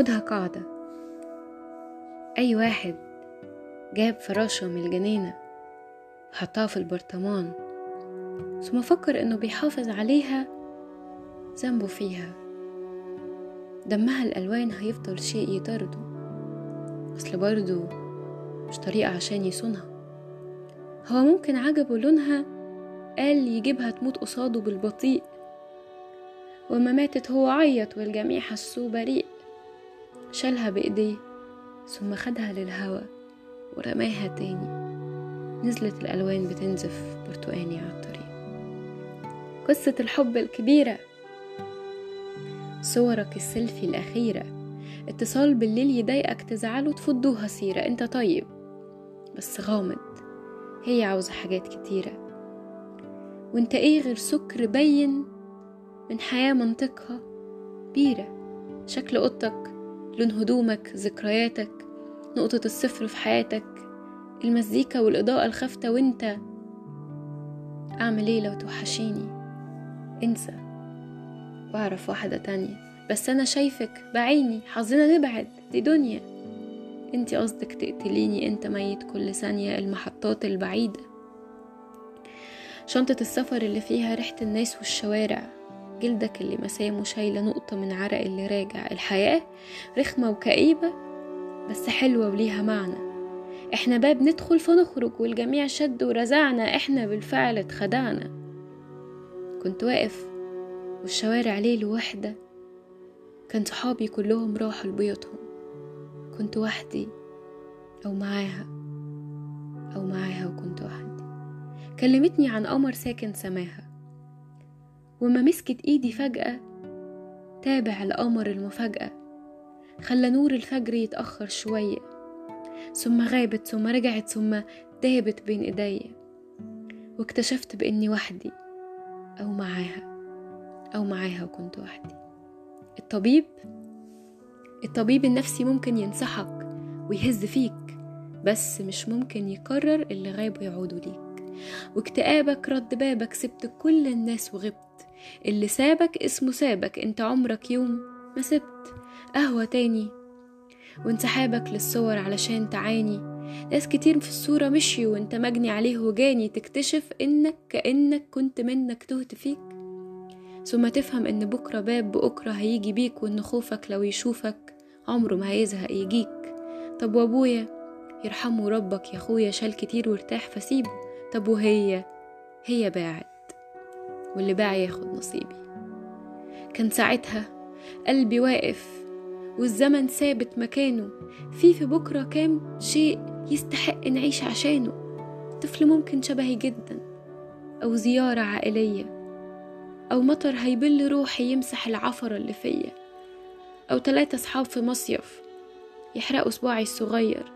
خدها قاعدة. أي واحد جاب فراشة من الجنينة حطها في البرطمان ثم فكر إنه بيحافظ عليها ذنبه فيها. دمها الألوان هيفضل شيء يطارده أصل برضه مش طريقة عشان يصونها. هو ممكن عجبه لونها قال يجيبها تموت قصاده بالبطيء وما ماتت هو عيط والجميع حسوه بريء. شالها بإيديه ثم خدها للهوا ورماها تاني. نزلت الألوان بتنزف برتقاني على الطريق. قصة الحب الكبيرة. صورك السيلفي الأخيرة. اتصال بالليل يضايقك تزعله تفضوها سيرة. أنت طيب. بس غامض. هي عاوزة حاجات كتيرة. وأنت إيه غير سكر بين من حياة منطقها؟ بيرة. شكل أوضتك لون هدومك ذكرياتك نقطة الصفر في حياتك المزيكا والإضاءة الخافتة وأنت. أعمل إيه لو توحشيني؟ انسى. وأعرف واحدة تانية. بس أنا شايفك بعيني حظنا نبعد دي دنيا. أنتي قصدك تقتليني أنت ميت كل ثانية المحطات البعيدة. شنطة السفر اللي فيها ريحة الناس والشوارع. جلدك اللي مسامه شايلة نقطة من عرق اللي راجع. الحياة رخمة وكئيبة بس حلوة وليها معنى. إحنا باب ندخل فنخرج والجميع شد ورزعنا. إحنا بالفعل اتخدعنا. كنت واقف والشوارع ليل وحدة كان صحابي كلهم راحوا لبيوتهم. كنت وحدي أو معاها أو معاها وكنت وحدي. كلمتني عن قمر ساكن سماها. وما مسكت إيدي فجأة. تابع القمر المفاجأة. خلى نور الفجر يتأخر شوية. ثم غابت ثم رجعت ثم دابت بين إيديا واكتشفت بإني وحدي. أو معاها. أو معاها وكنت وحدي. الطبيب؟ الطبيب النفسي ممكن ينصحك ويهز فيك بس مش ممكن يقرر اللي غاب يعودوا ليك. واكتئابك رد بابك سبت كل الناس وغبت. اللي سابك اسمه سابك انت عمرك يوم ما سبت. قهوة تاني. وانسحابك للصور علشان تعاني. ناس كتير في الصورة مشيوا وانت مجني عليه وجاني تكتشف انك كأنك كنت منك تهت فيك. ثم تفهم ان بكرة باب بأكرة هيجي بيك وان خوفك لو يشوفك عمره ما هيزهق يجيك. طب وابويا؟ يرحمه ربك يا اخويا شال كتير وارتاح فسيبه. طب وهي؟ هي باعت. واللي باع ياخد نصيبي. كان ساعتها قلبي واقف والزمن ثابت مكانه. في في بكرة كام شيء يستحق نعيش عشانه. طفل ممكن شبهي جدا أو زيارة عائلية أو مطر هيبل روحي يمسح العفرة اللي فيا أو تلاتة صحاب في مصيف يحرقوا صباعي الصغير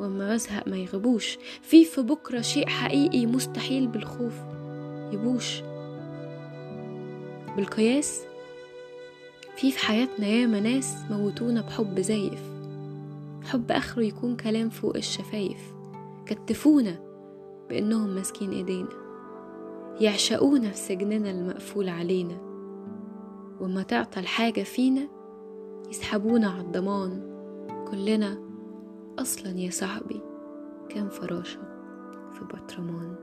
وأما بزهق ما يغبوش. في في بكرة شيء حقيقي مستحيل بالخوف يبوش. بالقياس؟ في في حياتنا ياما ناس موتونا بحب زايف. حب آخره يكون كلام فوق الشفايف. كتفونا بإنهم ماسكين إيدينا. يعشقونا في سجننا المقفول علينا. وما تعطل حاجة فينا يسحبونا عالضمان كلنا أصلا يا صاحبي كان فراشة في برطمان